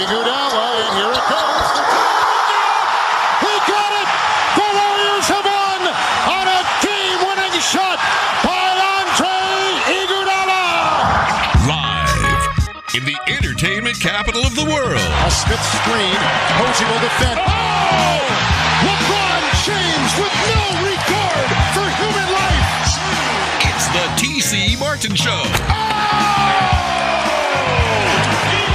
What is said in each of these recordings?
Iguodala, and here it goes. He got it! The Warriors have won on a game-winning shot by Andre Iguodala! Live in the entertainment capital of the world. A Smith screen. Posey will defend. Oh! LeBron James with no regard for human life. It's the TC Martin Show. Flight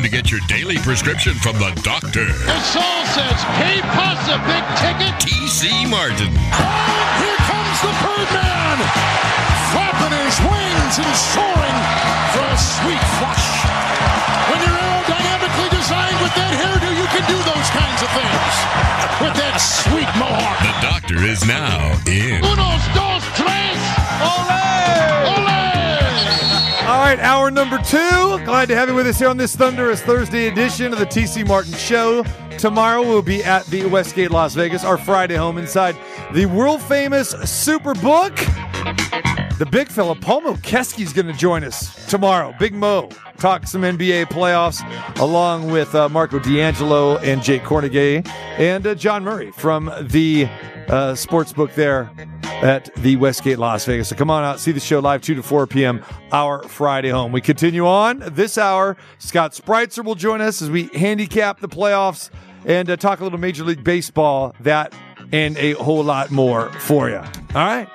time to get your daily prescription from the doctor. His soul says, pay pasta, big ticket. TC Martin. Oh, here comes the Birdman. Flapping his wings and soaring for a sweet flush. When you're aerodynamically designed with that hairdo, you can do those kinds of things. With that sweet mohawk. The doctor is now in. Unos, dos, tres. Ole! Ole! All right, hour number two. Glad to have you with us here on this thunderous Thursday edition of the TC Martin Show. Tomorrow we'll be at the Westgate Las Vegas, our Friday home inside the world famous Superbook. The big fella, Paul Mokeski, is going to join us tomorrow. Big Mo talk some NBA playoffs along with uh, Marco D'Angelo and Jay Kornegay and uh, John Murray from the uh, sports book there at the Westgate Las Vegas. So come on out, see the show live 2 to 4 p.m. our Friday home. We continue on this hour. Scott Spreitzer will join us as we handicap the playoffs and uh, talk a little Major League Baseball, that and a whole lot more for you. All right.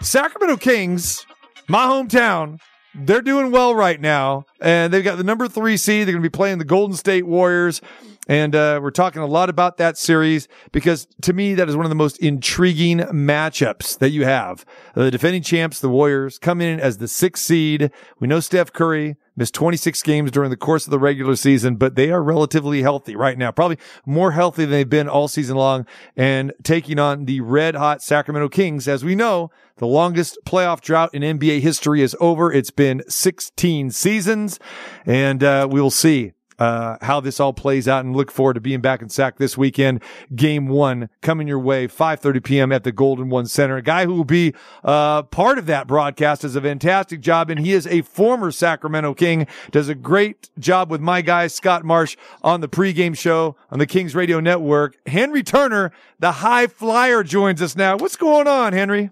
Sacramento Kings, my hometown, they're doing well right now. And they've got the number three seed. They're going to be playing the Golden State Warriors. And uh, we're talking a lot about that series because to me, that is one of the most intriguing matchups that you have. The defending champs, the Warriors, come in as the sixth seed. We know Steph Curry missed 26 games during the course of the regular season, but they are relatively healthy right now, probably more healthy than they've been all season long and taking on the red hot Sacramento Kings. As we know, the longest playoff drought in NBA history is over. It's been 16 seasons and uh, we will see uh, how this all plays out and look forward to being back in SAC this weekend. Game one coming your way, 5.30 p.m. at the Golden One Center. A guy who will be, uh, part of that broadcast does a fantastic job and he is a former Sacramento King, does a great job with my guy, Scott Marsh on the pregame show on the Kings Radio Network. Henry Turner, the high flyer joins us now. What's going on, Henry?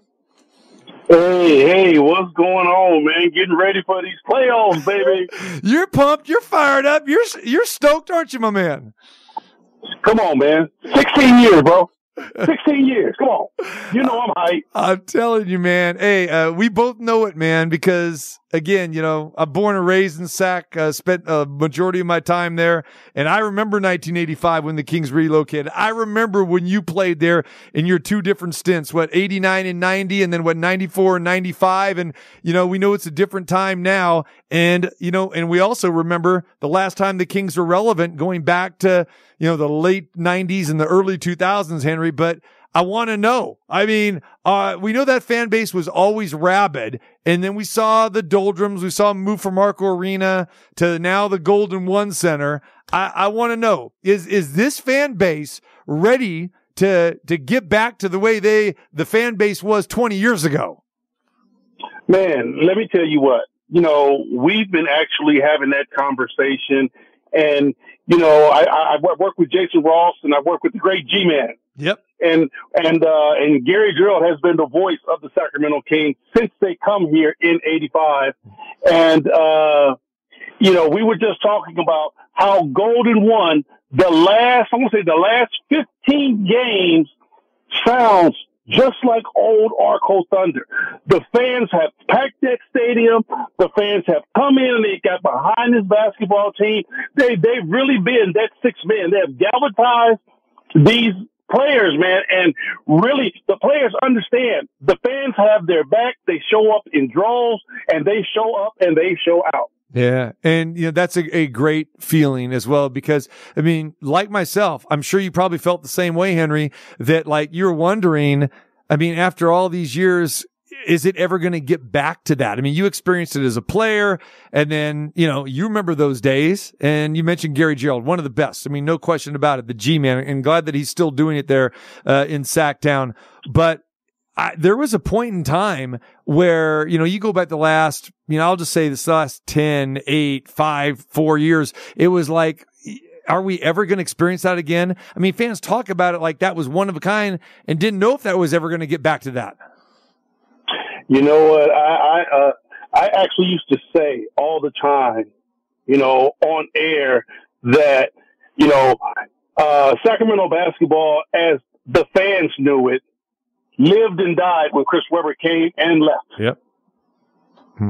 Hey, hey, what's going on, man? Getting ready for these playoffs, baby. You're pumped. You're fired up. You're, you're stoked, aren't you, my man? Come on, man. 16 years, bro. 16 years. Come on. You know I'm hyped. I'm telling you, man. Hey, uh, we both know it, man, because again, you know, I'm born and raised in Sac, uh, spent a majority of my time there. And I remember 1985 when the Kings relocated. I remember when you played there in your two different stints, what, 89 and 90, and then what, 94 and 95. And, you know, we know it's a different time now. And, you know, and we also remember the last time the Kings were relevant going back to, you know, the late 90s and the early 2000s, Henry. But I want to know. I mean, uh, we know that fan base was always rabid. And then we saw the doldrums. We saw them move from Arco Arena to now the Golden One Center. I, I want to know, is, is this fan base ready to, to get back to the way they, the fan base was 20 years ago? Man, let me tell you what, you know, we've been actually having that conversation and, you know, I, I, I work with Jason Ross and I work with the great G Man. Yep. And and uh, and Gary Gerould has been the voice of the Sacramento Kings since they come here in '85. And uh, you know, we were just talking about how Golden One the last. I'm gonna say the last 15 games sounds just like old Arco Thunder. The fans have packed that stadium. The fans have come in and they got behind this basketball team. They they've really been that six men. They have galvanized these players, man, and really the players understand the fans have their back. They show up in draws and they show up and they show out. Yeah. And, you know, that's a, a great feeling as well because, I mean, like myself, I'm sure you probably felt the same way, Henry, that like you're wondering, I mean, after all these years, is it ever going to get back to that? I mean, you experienced it as a player and then, you know, you remember those days and you mentioned Gary Gerould, one of the best. I mean, no question about it. The G man and glad that he's still doing it there, uh, in Sacktown. But I, there was a point in time where, you know, you go back the last, you know, I'll just say this last 10, 8, 5, 4 years, it was like, are we ever going to experience that again? I mean, fans talk about it like that was one of a kind and didn't know if that was ever going to get back to that. You know what? I, I, uh, I actually used to say all the time, you know, on air that, you know, uh, Sacramento basketball, as the fans knew it, lived and died when Chris Webber came and left. Yep. Hmm.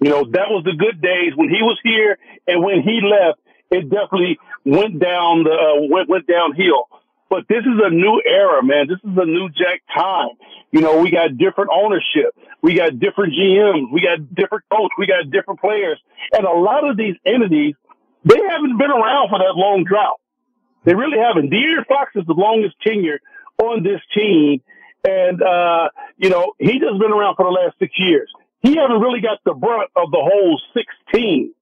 You know, that was the good days when he was here and when he left, it definitely went down the, uh, went, went downhill. But this is a new era, man. This is a new Jack time. You know, we got different ownership. We got different GMs. We got different coach. We got different players. And a lot of these entities, they haven't been around for that long drought. They really haven't. De'Aaron Fox is the longest tenure on this team. And, uh, you know, he just been around for the last six years. He hasn't really got the brunt of the whole 16.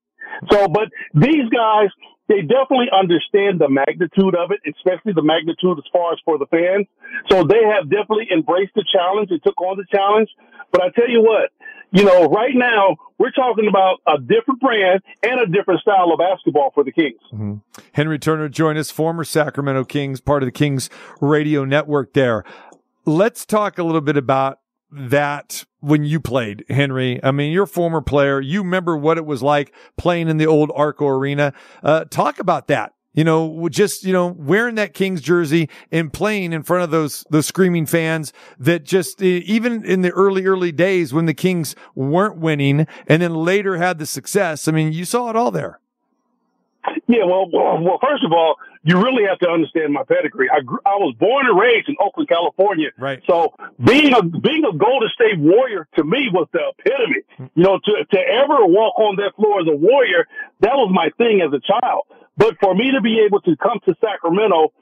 So, but these guys, they definitely understand the magnitude of it, especially the magnitude as far as for the fans. So they have definitely embraced the challenge and took on the challenge. But I tell you what, you know, right now we're talking about a different brand and a different style of basketball for the Kings. Mm-hmm. Henry Turner joined us, former Sacramento Kings, part of the Kings radio network there. Let's talk a little bit about that when you played, Henry. I mean, you're a former player. You remember what it was like playing in the old Arco Arena. Uh, talk about that. You know, just, you know, wearing that Kings jersey and playing in front of those, those screaming fans that just, even in the early, early days when the Kings weren't winning and then later had the success. I mean, you saw it all there. Yeah, well, well, first of all, you really have to understand my pedigree. I grew, I was born and raised in Oakland, California. Right. So being a being a Golden State Warrior to me was the epitome. You know, to to ever walk on that floor as a Warrior, that was my thing as a child. But for me to be able to come to Sacramento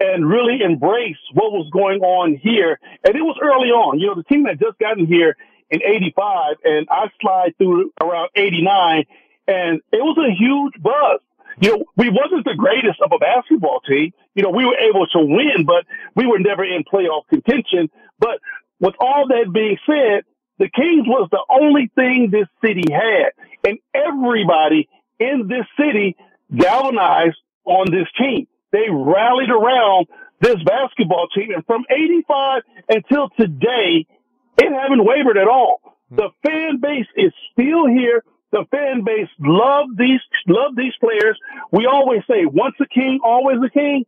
and really embrace what was going on here, and it was early on. You know, the team had just gotten here in '85, and I slide through around '89, and it was a huge buzz you know, we wasn't the greatest of a basketball team. You know, we were able to win, but we were never in playoff contention. But with all that being said, the Kings was the only thing this city had. And everybody in this city galvanized on this team. They rallied around this basketball team. And from 85 until today, it haven't wavered at all. Hmm. The fan base is still here. The fan base love these love these players. We always say, once a king, always a king.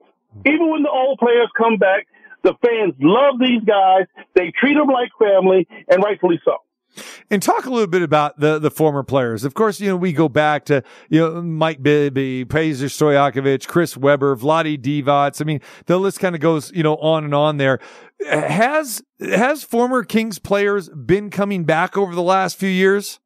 Even when the old players come back, the fans love these guys. They treat them like family, and rightfully so. And talk a little bit about the, the former players. Of course, you know, we go back to, you know, Mike Bibby, Peja Stojakovic, Chris Webber, Vlade Divac. I mean, the list kind of goes, you know, on and on there. Has, has former Kings players been coming back over the last few years?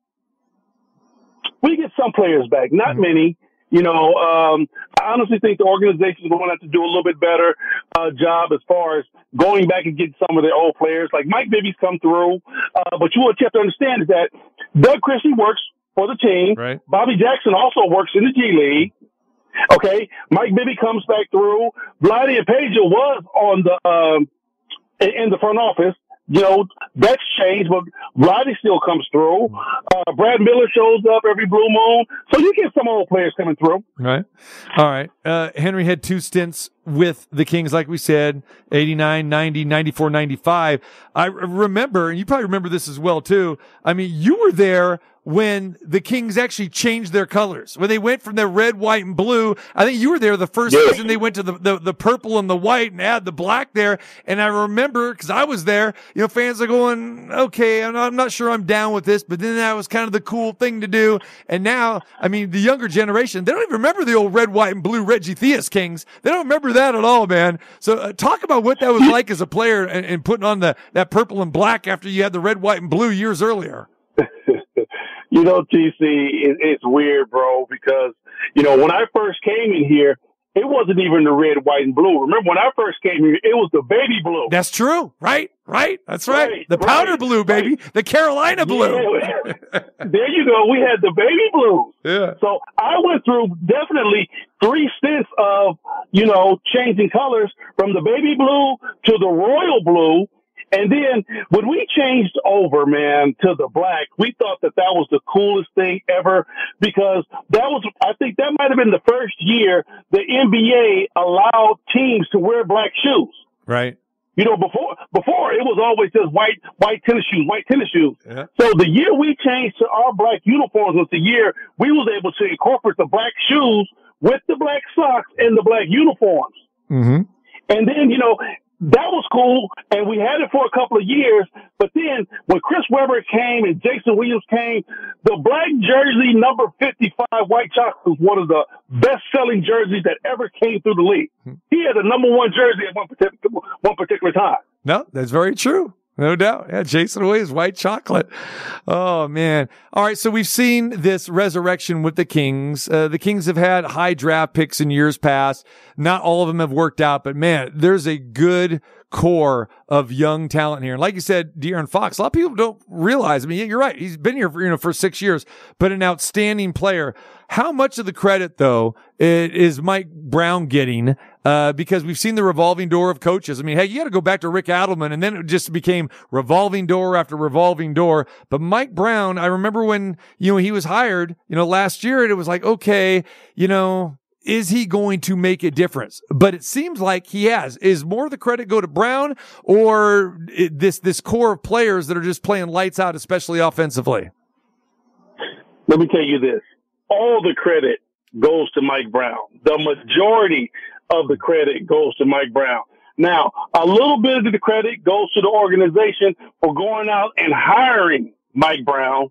We get some players back, not mm-hmm. many. You know, um, I honestly think the organization is going to have to do a little bit better uh, job as far as going back and getting some of their old players. Like Mike Bibby's come through, uh, but you what you have to understand is that Doug Christie works for the team. Right. Bobby Jackson also works in the G League. Okay, Mike Bibby comes back through. Vlade and was on the um, in the front office you know, that's changed, but Roddy still comes through. Uh, Brad Miller shows up every blue moon. So you get some old players coming through. Right. All right. Uh, Henry had two stints with the Kings, like we said, 89, 90, 94, 95. I remember, and you probably remember this as well too. I mean, you were there when the Kings actually changed their colors. When they went from their red, white, and blue, I think you were there the first yeah. season they went to the, the, the, purple and the white and add the black there. And I remember, cause I was there, you know, fans are going, okay, I'm not, I'm not sure I'm down with this, but then that was kind of the cool thing to do. And now, I mean, the younger generation, they don't even remember the old red, white, and blue Reggie Theus Kings. They don't remember that at all, man. So uh, talk about what that was like as a player and, and putting on the, that purple and black after you had the red, white, and blue years earlier. You know, TC, it, it's weird, bro, because, you know, when I first came in here, it wasn't even the red, white, and blue. Remember when I first came here, it was the baby blue. That's true. Right. Right. That's right. right the powder right, blue, baby. Right. The Carolina blue. Yeah. there you go. We had the baby blues. Yeah. So I went through definitely three stints of, you know, changing colors from the baby blue to the royal blue And then when we changed over, man, to the black, we thought that that was the coolest thing ever because that was, I think that might have been the first year the NBA allowed teams to wear black shoes. Right. You know, before before it was always just white white tennis shoes, white tennis shoes. Yeah. So the year we changed to our black uniforms was the year we was able to incorporate the black shoes with the black socks and the black uniforms. Mm-hmm. And then, you know, that was cool, and we had it for a couple of years. But then, when Chris Webber came and Jason Williams came, the black jersey number 55 white chocolate was one of the best selling jerseys that ever came through the league. Hmm. He had the number one jersey at one particular, one particular time. No, that's very true. No doubt. Yeah, Jason Williams, white chocolate. Oh man. All right. So we've seen this resurrection with the Kings. Uh, the Kings have had high draft picks in years past. Not all of them have worked out, but man, there's a good core of young talent here. And like you said, De'Aaron Fox, a lot of people don't realize. I mean, you're right. He's been here for, you know, for six years, but an outstanding player. How much of the credit though is Mike Brown getting? Uh, because we've seen the revolving door of coaches. I mean, hey, you got to go back to Rick Adelman and then it just became revolving door after revolving door. But Mike Brown, I remember when, you know, he was hired, you know, last year and it was like, okay, you know, is he going to make a difference? But it seems like he has. Is more of the credit go to Brown or this, this core of players that are just playing lights out, especially offensively? Let me tell you this. All the credit goes to Mike Brown. The majority of the credit goes to Mike Brown. Now, a little bit of the credit goes to the organization for going out and hiring Mike Brown,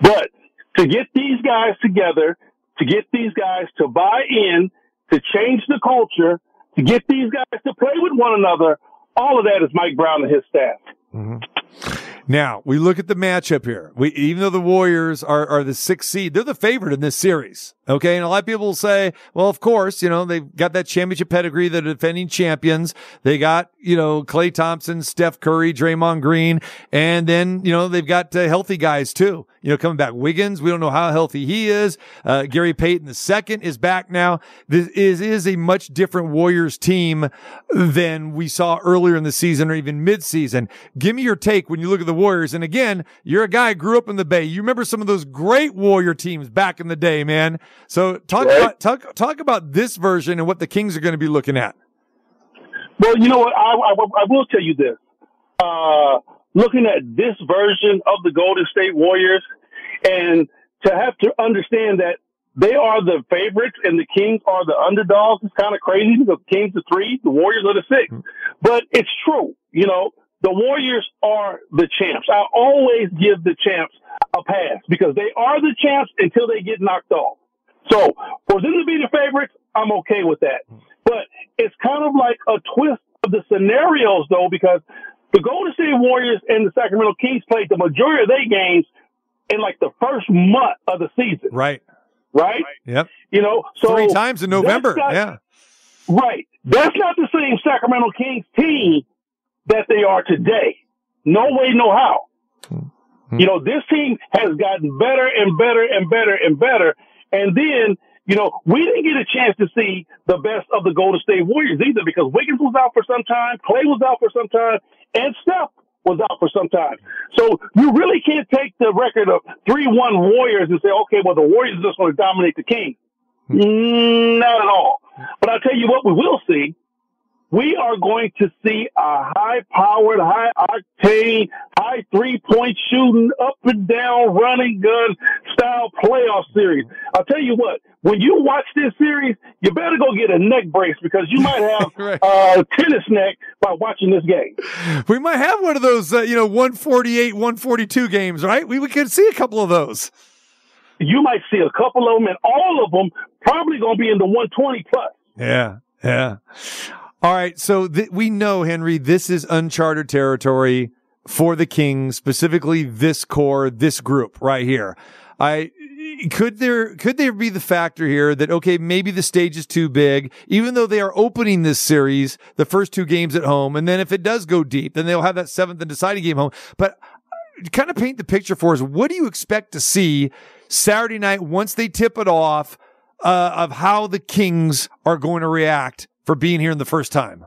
but to get these guys together, to get these guys to buy in, to change the culture, to get these guys to play with one another, all of that is Mike Brown and his staff. Mm-hmm. Now we look at the matchup here. We, even though the Warriors are, are the sixth seed, they're the favorite in this series. Okay. And a lot of people will say, well, of course, you know, they've got that championship pedigree. They're defending champions. They got, you know, Klay Thompson, Steph Curry, Draymond Green. And then, you know, they've got uh, healthy guys too, you know, coming back. Wiggins, we don't know how healthy he is. Uh, Gary Payton the second is back now. This is, is a much different Warriors team than we saw earlier in the season or even mid-season. Give me your take when you look at the Warriors. And again, you're a guy who grew up in the Bay. You remember some of those great Warrior teams back in the day, man. So talk right. about talk talk about this version and what the Kings are going to be looking at. Well, you know what? I, I, I will tell you this. Uh, looking at this version of the Golden State Warriors, and to have to understand that they are the favorites and the Kings are the underdogs is kind of crazy because the Kings are three, the Warriors are the 6 mm-hmm. But it's true. You know, the Warriors are the champs. I always give the champs a pass because they are the champs until they get knocked off. So for them to be the favorites, I'm okay with that. But it's kind of like a twist of the scenarios though, because the Golden State Warriors and the Sacramento Kings played the majority of their games in like the first month of the season. Right. Right? Yep. You know, so three times in November. Not, yeah. Right. That's not the same Sacramento Kings team that they are today. No way, no how. Mm-hmm. You know, this team has gotten better and better and better and better. And then, you know, we didn't get a chance to see the best of the Golden State Warriors either because Wiggins was out for some time, Klay was out for some time, and Steph was out for some time. So you really can't take the record of 3-1 Warriors and say, okay, well, the Warriors are just going to dominate the Kings. Mm, not at all. But I'll tell you what we will see we are going to see a high powered, high octane, high three point shooting, up and down, running gun style playoff series. I'll tell you what, when you watch this series, you better go get a neck brace because you might have right. uh, tennis neck by watching this game. We might have one of those, uh, you know, 148, 142 games, right? We, we could see a couple of those. You might see a couple of them, and all of them probably going to be in the 120 plus. Yeah, yeah. All right. So th- we know, Henry, this is uncharted territory for the Kings, specifically this core, this group right here. I could there could there be the factor here that okay maybe the stage is too big even though they are opening this series the first two games at home and then if it does go deep then they'll have that seventh and deciding game home but uh, kind of paint the picture for us what do you expect to see Saturday night once they tip it off uh, of how the Kings are going to react for being here in the first time?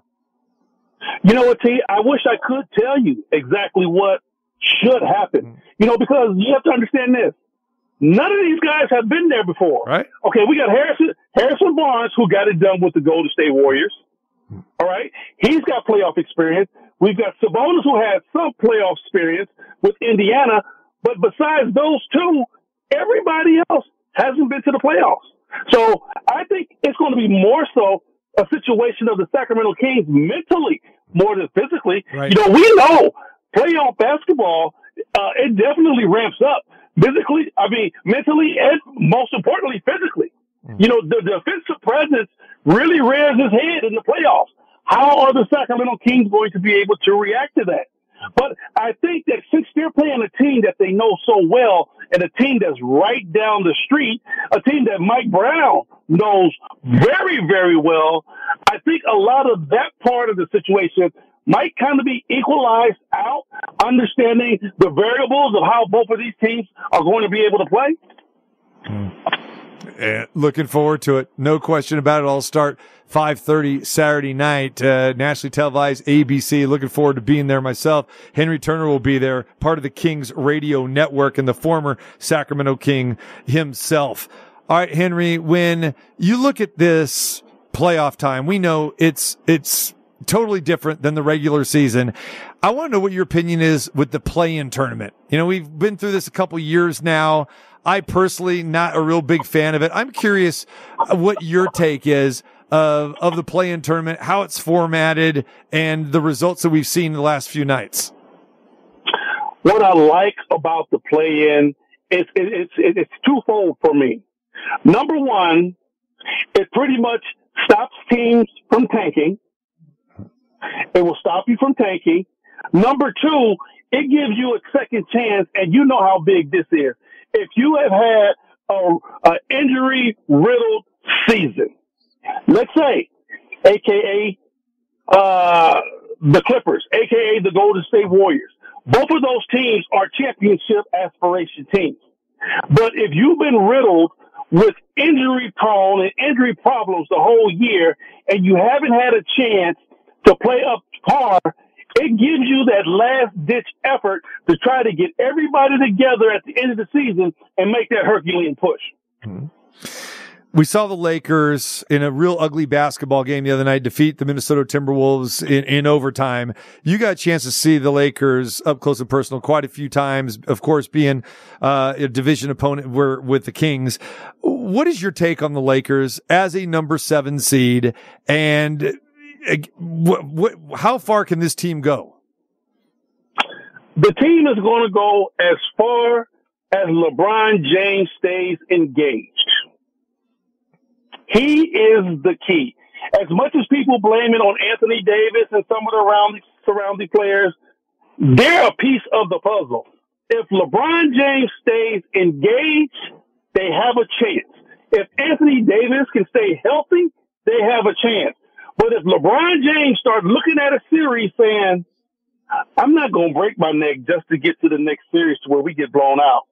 You know what, T? I wish I could tell you exactly what should happen. Mm-hmm. You know, because you have to understand this. None of these guys have been there before. Right. Okay, we got Harrison Harrison Barnes who got it done with the Golden State Warriors. Mm-hmm. All right. He's got playoff experience. We've got Sabonis who has some playoff experience with Indiana. But besides those two, everybody else hasn't been to the playoffs. So I think it's going to be more so a situation of the Sacramento Kings mentally more than physically. Right. You know, we know playoff basketball, uh, it definitely ramps up physically. I mean, mentally and most importantly, physically. You know, the defensive presence really rears his head in the playoffs. How are the Sacramento Kings going to be able to react to that? But I think that since they're playing a team that they know so well and a team that's right down the street, a team that Mike Brown knows very, very well, I think a lot of that part of the situation might kind of be equalized out, understanding the variables of how both of these teams are going to be able to play. Eh, looking forward to it. No question about it. I'll start 5:30 Saturday night, uh, nationally televised ABC. Looking forward to being there myself. Henry Turner will be there, part of the Kings radio network and the former Sacramento King himself. All right, Henry, when you look at this playoff time, we know it's it's totally different than the regular season. I want to know what your opinion is with the play-in tournament. You know, we've been through this a couple years now. I personally not a real big fan of it. I'm curious what your take is of of the play-in tournament, how it's formatted, and the results that we've seen the last few nights. What I like about the play-in is it, it's it, it's twofold for me. Number one, it pretty much stops teams from tanking. It will stop you from tanking. Number two, it gives you a second chance, and you know how big this is. If you have had a, a injury riddled season, let's say, aka uh, the Clippers, aka the Golden State Warriors, both of those teams are championship aspiration teams. But if you've been riddled with injury prone and injury problems the whole year, and you haven't had a chance to play up to par, it gives you that last ditch effort to try to get everybody together at the end of the season and make that Herculean push. We saw the Lakers in a real ugly basketball game the other night defeat the Minnesota Timberwolves in, in overtime. You got a chance to see the Lakers up close and personal quite a few times, of course, being uh, a division opponent were with the Kings. What is your take on the Lakers as a number seven seed and uh, how far can this team go? The team is going to go as far as LeBron James stays engaged. He is the key. As much as people blame it on Anthony Davis and some of the surrounding, surrounding players, they're a piece of the puzzle. If LeBron James stays engaged, they have a chance. If Anthony Davis can stay healthy, they have a chance. But if LeBron James starts looking at a series saying, I'm not going to break my neck just to get to the next series to where we get blown out,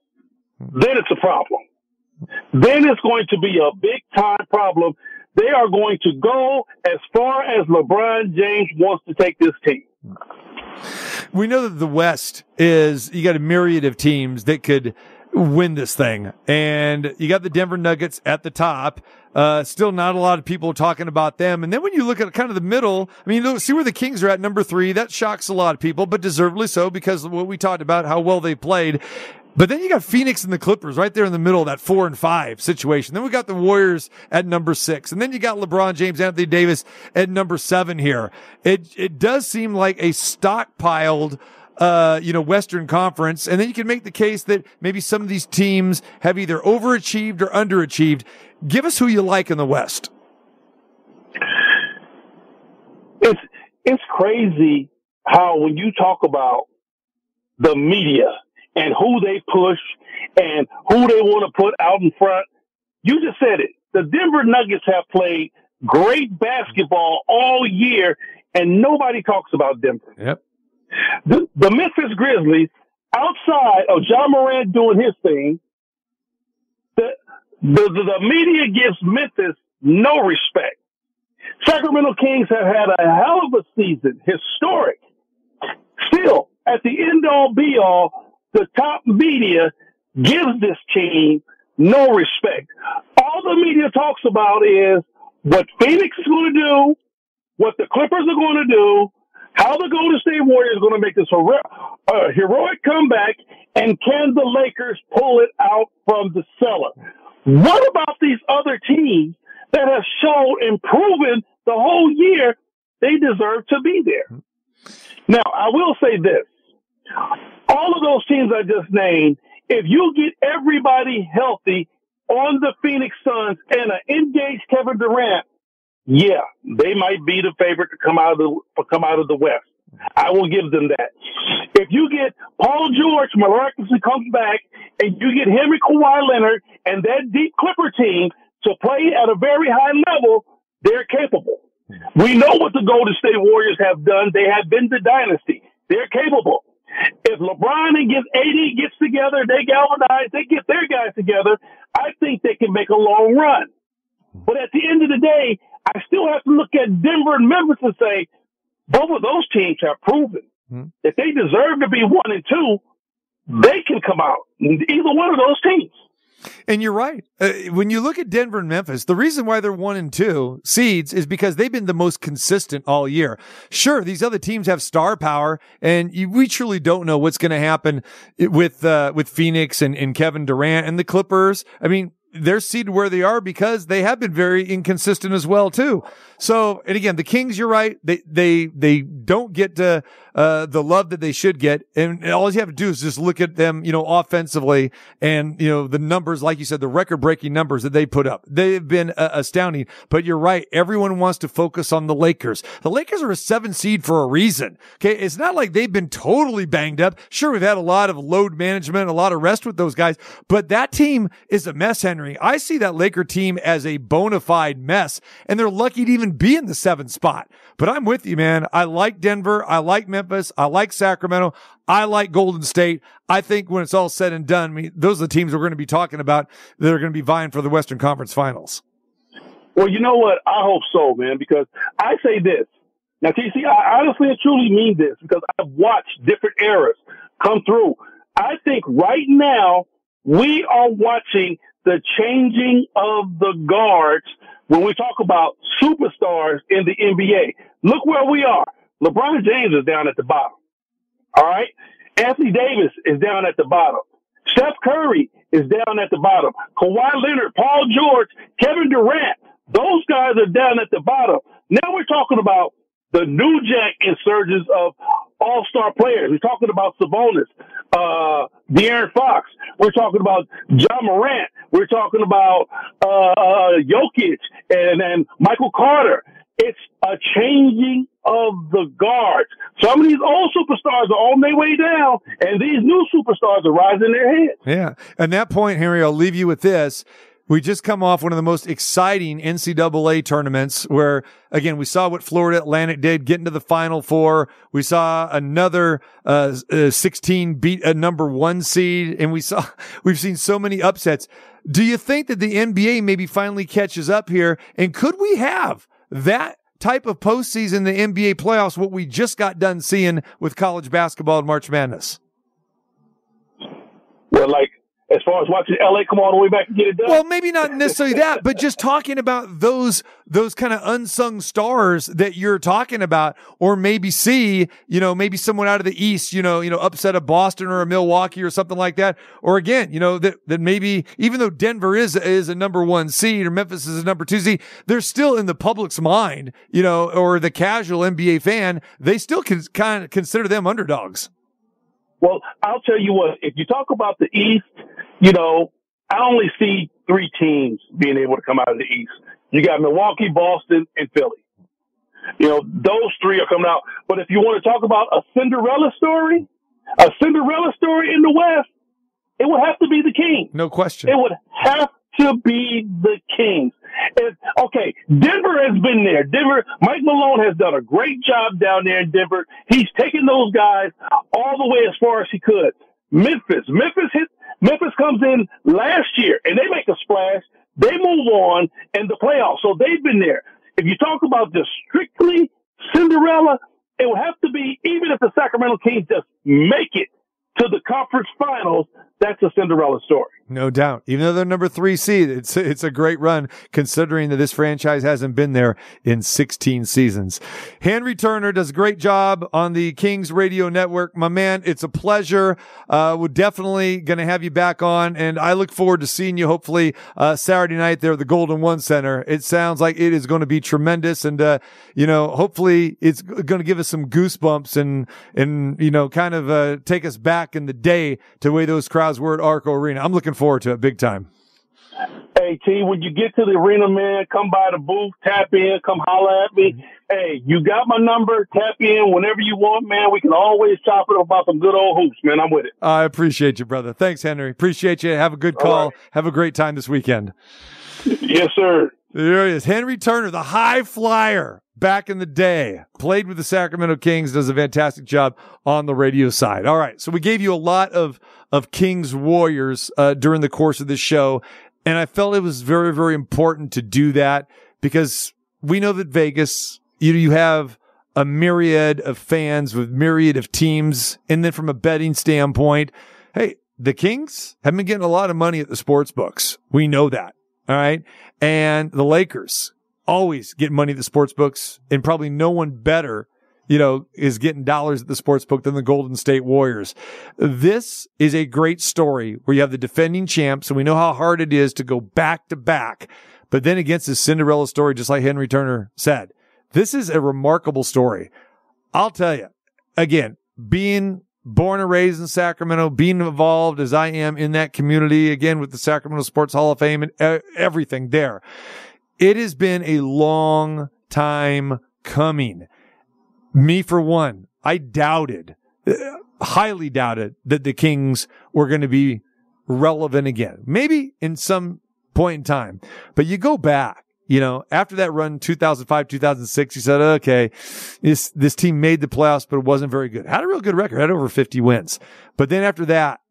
then it's a problem. Then it's going to be a big time problem. They are going to go as far as LeBron James wants to take this team. We know that the West is, you got a myriad of teams that could win this thing. And you got the Denver Nuggets at the top. Uh, still not a lot of people talking about them. And then when you look at kind of the middle, I mean, see where the Kings are at number three. That shocks a lot of people, but deservedly so because what we talked about, how well they played. But then you got Phoenix and the Clippers right there in the middle of that four and five situation. Then we got the Warriors at number six. And then you got LeBron James, Anthony Davis at number seven here. It, it does seem like a stockpiled, uh, you know, Western Conference. And then you can make the case that maybe some of these teams have either overachieved or underachieved. Give us who you like in the West. It's, it's crazy how when you talk about the media and who they push and who they want to put out in front, you just said it. The Denver Nuggets have played great basketball all year and nobody talks about Denver. Yep. The, the Memphis Grizzlies, outside of Ja Morant doing his thing, the, the, the, the media gives Memphis no respect. Sacramento Kings have had a hell of a season, historic. Still, at the end all be all, the top media gives this team no respect. All the media talks about is what Phoenix is going to do, what the Clippers are going to do, how the Golden State Warriors are going to make this hero- uh, heroic comeback, and can the Lakers pull it out from the cellar? What about these other teams that have shown and proven the whole year they deserve to be there? Now, I will say this. All of those teams I just named, if you get everybody healthy on the Phoenix Suns and an engaged Kevin Durant, yeah, they might be the favorite to come out of the come out of the West. I will give them that. If you get Paul George miraculously comes back and you get him and Kawhi Leonard and that deep Clipper team to play at a very high level, they're capable. We know what the Golden State Warriors have done. They have been the dynasty. They're capable. If LeBron and gets AD gets together, they galvanize, they get their guys together, I think they can make a long run. But at the end of the day, I still have to look at Denver and Memphis and say, both of those teams have proven Hmm. that they deserve to be one and two. They can come out, either one of those teams. And you're right. Uh, when you look at Denver and Memphis, the reason why they're one and two seeds is because they've been the most consistent all year. Sure, these other teams have star power, and you, we truly don't know what's going to happen with uh, with Phoenix and, and Kevin Durant and the Clippers. I mean, they're seated where they are because they have been very inconsistent as well too. So, and again, the Kings, you're right. They they they don't get uh, uh, the love that they should get, and all you have to do is just look at them, you know, offensively, and you know the numbers, like you said, the record-breaking numbers that they put up. They've been uh, astounding. But you're right. Everyone wants to focus on the Lakers. The Lakers are a seven seed for a reason. Okay, it's not like they've been totally banged up. Sure, we've had a lot of load management, a lot of rest with those guys, but that team is a mess, Henry. I see that Laker team as a bona fide mess, and they're lucky to even be in the seventh spot. But I'm with you, man. I like Denver. I like Memphis. I like Sacramento. I like Golden State. I think when it's all said and done, I mean, those are the teams we're going to be talking about that are going to be vying for the Western Conference Finals. Well, you know what? I hope so, man, because I say this. Now, TC, I honestly and truly mean this because I've watched different eras come through. I think right now we are watching the changing of the guards when we talk about superstars in the NBA. Look where we are. LeBron James is down at the bottom. All right. Anthony Davis is down at the bottom. Steph Curry is down at the bottom. Kawhi Leonard, Paul George, Kevin Durant, those guys are down at the bottom. Now we're talking about the new jack insurgents of all-star players. We're talking about Sabonis, uh, De'Aaron Fox. We're talking about Ja Morant. We're talking about, uh, Jokic and, and Michael Carter. It's a changing of the guards. Some of these old superstars are on their way down, and these new superstars are rising their heads. Yeah. And that point, Henry, I'll leave you with this. We just come off one of the most exciting NCAA tournaments where, again, we saw what Florida Atlantic did, get into the final four. We saw another, uh, uh, 16 beat a number one seed and we saw, we've seen so many upsets. Do you think that the NBA maybe finally catches up here? And could we have that type of postseason, the NBA playoffs, what we just got done seeing with college basketball and March Madness? Well, like, as far as watching LA come all the way back and get it done. Well, maybe not necessarily that, but just talking about those those kind of unsung stars that you're talking about, or maybe see, you know, maybe someone out of the East, you know, you know, upset a Boston or a Milwaukee or something like that, or again, you know, that that maybe even though Denver is is a number one seed or Memphis is a number two seed, they're still in the public's mind, you know, or the casual NBA fan, they still can kind of consider them underdogs. Well, I'll tell you what, if you talk about the East, you know, I only see three teams being able to come out of the East. You got Milwaukee, Boston, and Philly. You know, those three are coming out. But if you want to talk about a Cinderella story, a Cinderella story in the West, it would have to be the Kings. No question. It would have to be the Kings. And, okay, Denver has been there. Denver, Mike Malone has done a great job down there in Denver. He's taken those guys all the way as far as he could. Memphis, Memphis hit, Memphis comes in last year and they make a splash. They move on in the playoffs. So they've been there. if you talk about just strictly Cinderella, it would have to be even if the Sacramento Kings just make it to the conference finals, that's a Cinderella story. No doubt. Even though they're number three seed, it's it's a great run considering that this franchise hasn't been there in 16 seasons. Henry Turner does a great job on the Kings Radio Network. My man, it's a pleasure. Uh, we're definitely going to have you back on, and I look forward to seeing you hopefully uh, Saturday night there at the Golden One Center. It sounds like it is going to be tremendous, and uh, you know, hopefully it's going to give us some goosebumps and and you know, kind of uh, take us back in the day to the way those crowds were at Arco Arena. I'm looking forward to it big time. Hey T, when you get to the arena, man, come by the booth, tap in, come holler at me. Mm-hmm. Hey, you got my number. Tap in whenever you want, man. We can always chop it up about some good old hoops, man. I'm with it. I appreciate you, brother. Thanks, Henry. Appreciate you. Have a good call. right. Have a great time this weekend. Yes, sir. There he is. Henry Turner, the high flyer back in the day, played with the Sacramento Kings, does a fantastic job on the radio side. All right. So we gave you a lot of, of Kings Warriors, uh, during the course of this show. And I felt it was very, very important to do that because we know that Vegas, you, you have a myriad of fans with myriad of teams. And then from a betting standpoint, hey, the Kings have been getting a lot of money at the sports books. We know that. All right. And the Lakers always get money at the sports books and probably no one better, you know, is getting dollars at the sports book than the Golden State Warriors. This is a great story where you have the defending champs and we know how hard it is to go back to back. But then against this Cinderella story, just like Henry Turner said, this is a remarkable story. I'll tell you again, being born and raised in Sacramento, being involved as I am in that community again with the Sacramento Sports Hall of Fame and everything there. It has been a long time coming. Me for one, I doubted, uh, highly doubted that the Kings were going to be relevant again. Maybe in some point in time, but you go back, you know, after that run 2005, 2006, you said, okay, this, this team made the playoffs, but it wasn't very good. Had a real good record, had over 50 wins. But then after that,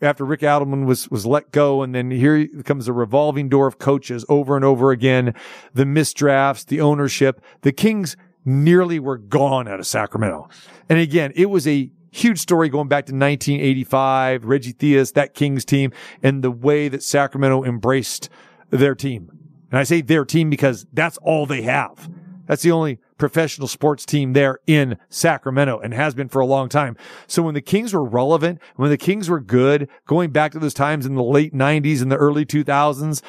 after Rick Adelman was, was let go. And then here comes a revolving door of coaches over and over again. The misdrafts, the ownership, the Kings nearly were gone out of Sacramento. And again, it was a huge story going back to 1985, Reggie Theus, that Kings team, and the way that Sacramento embraced their team. And I say their team because that's all they have. That's the only professional sports team there in Sacramento and has been for a long time. So when the Kings were relevant, when the Kings were good, going back to those times in the late 90s and the early 2000s,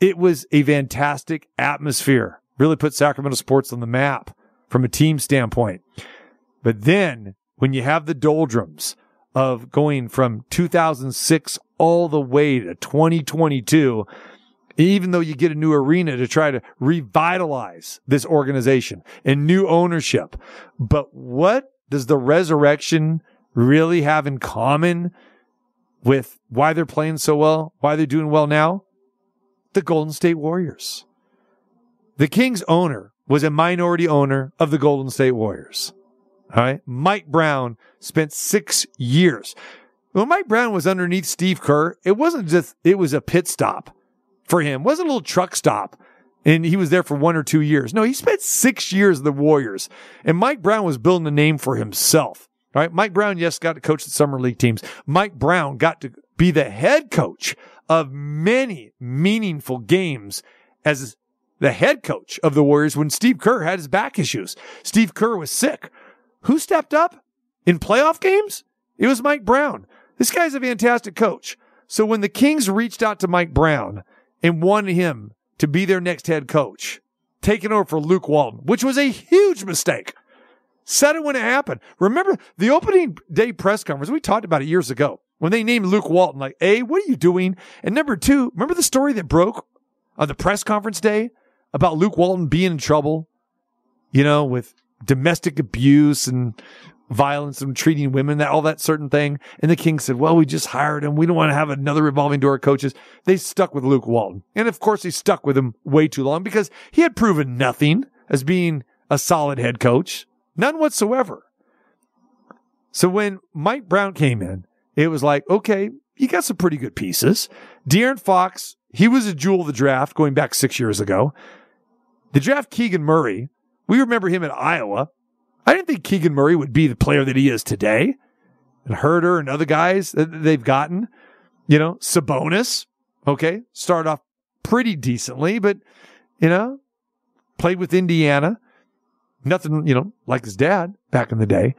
it was a fantastic atmosphere. Really put Sacramento sports on the map from a team standpoint. But then when you have the doldrums of going from 2006 all the way to 2022, even though you get a new arena to try to revitalize this organization and new ownership. But what does the resurrection really have in common with why they're playing so well, why they're doing well now? The Golden State Warriors. The Kings owner was a minority owner of the Golden State Warriors. All right. Mike Brown spent six years. When Mike Brown was underneath Steve Kerr, it wasn't just, it was a pit stop for him. It wasn't a little truck stop. And he was there for one or two years. No, he spent six years at the Warriors. And Mike Brown was building a name for himself. All right. Mike Brown, yes, got to coach the summer league teams. Mike Brown got to be the head coach of many meaningful games as the head coach of the Warriors when Steve Kerr had his back issues. Steve Kerr was sick. Who stepped up in playoff games? It was Mike Brown. This guy's a fantastic coach. So when the Kings reached out to Mike Brown and wanted him to be their next head coach, taking over for Luke Walton, which was a huge mistake. Said it when it happened. Remember the opening day press conference? We talked about it years ago when they named Luke Walton. Like, A, what are you doing? And number two, remember the story that broke on the press conference day about Luke Walton being in trouble, you know, with domestic abuse and violence and treating women, that all that certain thing. And the King said, well, we just hired him. We don't want to have another revolving door of coaches. They stuck with Luke Walton. And of course, he stuck with him way too long because he had proven nothing as being a solid head coach. None whatsoever. So when Mike Brown came in, it was like, okay, you got some pretty good pieces. De'Aaron Fox, he was a jewel of the draft going back six years ago. They draft Keegan Murray. We remember him in Iowa. I didn't think Keegan Murray would be the player that he is today. And Huerter and other guys that they've gotten, you know, Sabonis, okay, started off pretty decently, but, you know, played with Indiana. Nothing, you know, like his dad back in the day.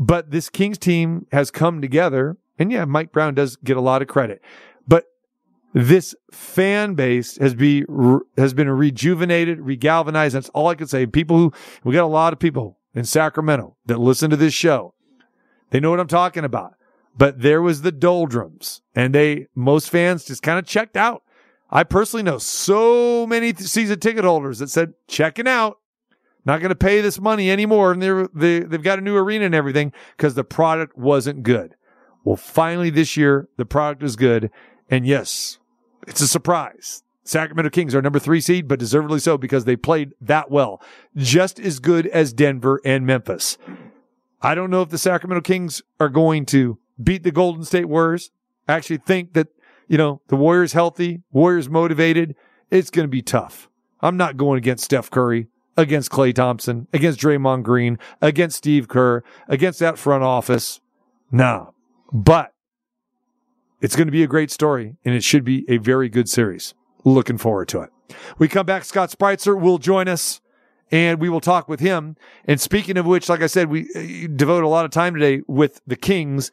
But this Kings team has come together. And yeah, Mike Brown does get a lot of credit. This fan base has be has been rejuvenated, regalvanized. That's all I can say. People who we got a lot of people in Sacramento that listen to this show. They know what I'm talking about. But there was the doldrums, and they most fans just kind of checked out. I personally know so many season ticket holders that said checking out, not going to pay this money anymore, and they're they, they've got a new arena and everything because the product wasn't good. Well, finally this year the product is good, and yes, it's a surprise. Sacramento Kings are number three seed, but deservedly so because they played that well, just as good as Denver and Memphis. I don't know if the Sacramento Kings are going to beat the Golden State Warriors. I actually think that, you know, the Warriors healthy, Warriors motivated. It's going to be tough. I'm not going against Steph Curry, against Klay Thompson, against Draymond Green, against Steve Kerr, against that front office. No, but it's going to be a great story and it should be a very good series. Looking forward to it. We come back. Scott Spreitzer will join us and we will talk with him. And speaking of which, like I said, we uh, devote a lot of time today with the Kings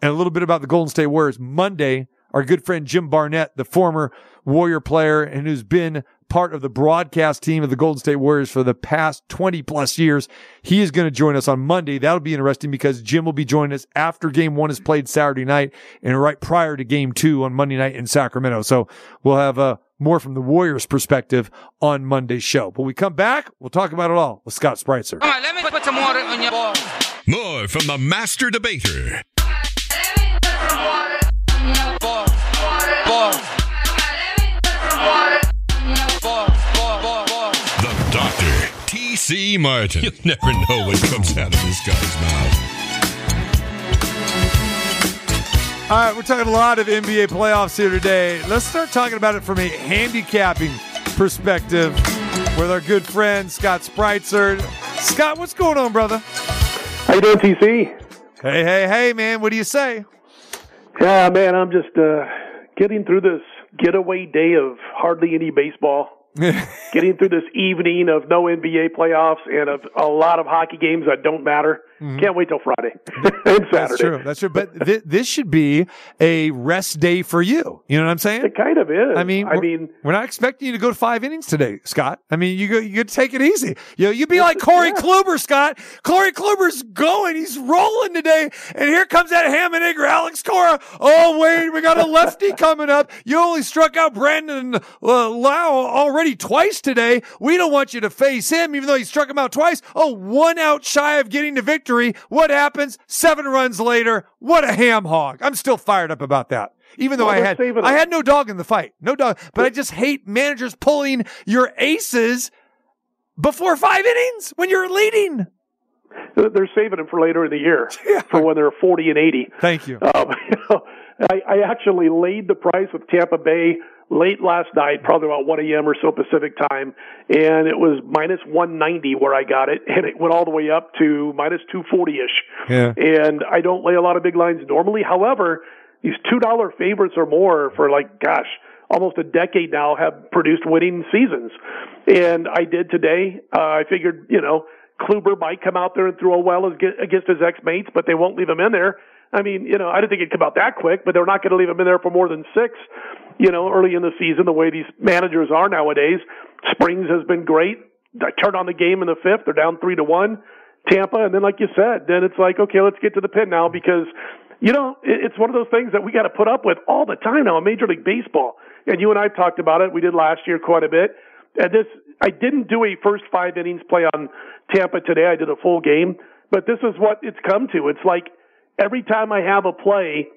and a little bit about the Golden State Warriors. Monday, our good friend Jim Barnett, the former Warrior player and who's been part of the broadcast team of the Golden State Warriors for the past 20 plus years. He is going to join us on Monday. That'll be interesting because Jim will be joining us after game one is played Saturday night and right prior to game two on Monday night in Sacramento. So we'll have uh, more from the Warriors perspective on Monday's show. But we come back, we'll talk about it all with Scott Spreitzer. Come on, let me put some more on your ball. More from the master debater. C. Martin. You'll never know what comes out of this guy's mouth. All right, we're talking a lot of NBA playoffs here today. Let's start talking about it from a handicapping perspective with our good friend Scott Spreitzer. Scott, what's going on, brother? How you doing, TC? Hey, hey, hey, man. What do you say? Yeah, man, I'm just uh, getting through this getaway day of hardly any baseball. getting through this evening of no NBA playoffs and of a lot of hockey games that don't matter. Mm-hmm. Can't wait till Friday and Saturday. That's true. That's true. But th- this should be a rest day for you. You know what I'm saying? It kind of is. I mean, I mean, we're not expecting you to go to five innings today, Scott. I mean, you go, you take it easy. You know, you'd be like Corey yeah. Kluber, Scott. Corey Kluber's going. He's rolling today. And here comes that ham and egg Alex Cora. Oh, wait, we got a lefty coming up. You only struck out Brandon uh, Lowe already twice today. We don't want you to face him, even though he struck him out twice. Oh, one out shy of getting the victory victory. What happens? Seven runs later. What a ham hog. I'm still fired up about that. Even though well, I had I had no dog in the fight. No dog. But I just hate managers pulling your aces before five innings when you're leading. They're saving them for later in the year yeah. for when they're 40 and 80. Thank you. Um, you know, I, I actually laid the price with Tampa Bay late last night, probably about 1 a.m. or so Pacific time, and it was minus 190 where I got it, and it went all the way up to minus 240 ish. Yeah. And I don't lay a lot of big lines normally. However, these $2 favorites or more for like, gosh, almost a decade now have produced winning seasons. And I did today. Uh, I figured, you know, Kluber might come out there and throw a well against his ex-mates, but they won't leave him in there. I mean, you know, I didn't think it'd come out that quick, but they're not going to leave him in there for more than six you know, early in the season, the way these managers are nowadays. Springs has been great. I turned on the game in the fifth. They're down three to one. Tampa, and then like you said, then it's like, okay, let's get to the pin now because, you know, it's one of those things that we got to put up with all the time now in Major League Baseball. And you and I talked about it. We did last year quite a bit. And this, I didn't do a first five innings play on Tampa today. I did a full game, but this is what it's come to. It's like every time I have a play,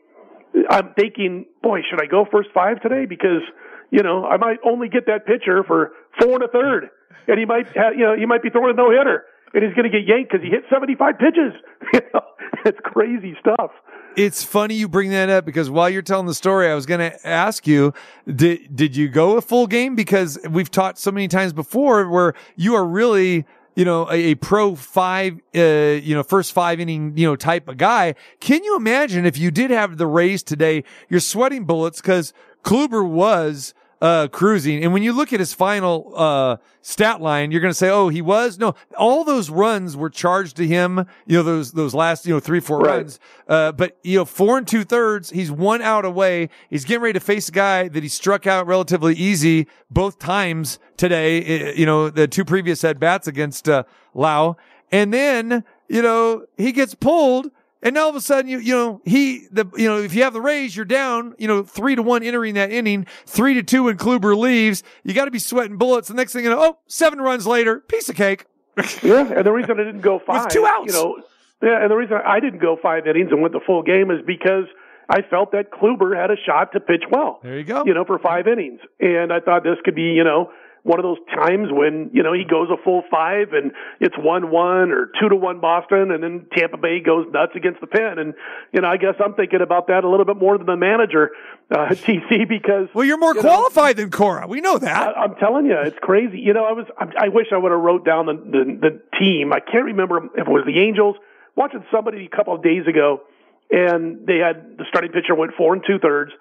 I'm thinking, boy, should I go first five today? Because, you know, I might only get that pitcher for four and a third. And he might have, you know, he might be throwing a no hitter and he's going to get yanked because he hit 75 pitches. it's crazy stuff. It's funny you bring that up because while you're telling the story, I was going to ask you, did did you go a full game? Because we've taught so many times before where you are really you know, a, a pro five, uh, you know, first five inning, you know, type of guy. Can you imagine if you did have the Rays today, you're sweating bullets because Kluber was, uh, cruising. And when you look at his final, uh, stat line, you're going to say, Oh, he was no, all those runs were charged to him, you know, those, those last, you know, three, four Right. runs. Uh, but you know, four and two thirds, he's one out away. He's getting ready to face a guy that he struck out relatively easy both times today. eh, You know, the two previous at bats against, uh, Lowe. And then, you know, he gets pulled and all of a sudden, you, you know, he, the, you know, if you have the Rays, you're down, you know, three to one entering that inning, three to two when Kluber leaves. You got to be sweating bullets. The next thing you know, oh, seven runs later, piece of cake. Yeah, and the reason I didn't go five, two outs. you know, yeah, and the reason I didn't go five innings and went the full game is because I felt that Kluber had a shot to pitch well. There you go. You know, for five innings, and I thought this could be, you know, one of those times when you know he goes a full five and it's one one or two to one Boston, and then Tampa Bay goes nuts against the pen, and you know, I guess I'm thinking about that a little bit more than the manager, uh, TC, because Well, you're more you know, qualified than Cora. We know that. I, I'm telling you, it's crazy. You know, I was, I, I wish I would have wrote down the, the, the team. I can't remember if it was the Angels. Watching somebody a couple of days ago, and they had the starting pitcher went four and two thirds,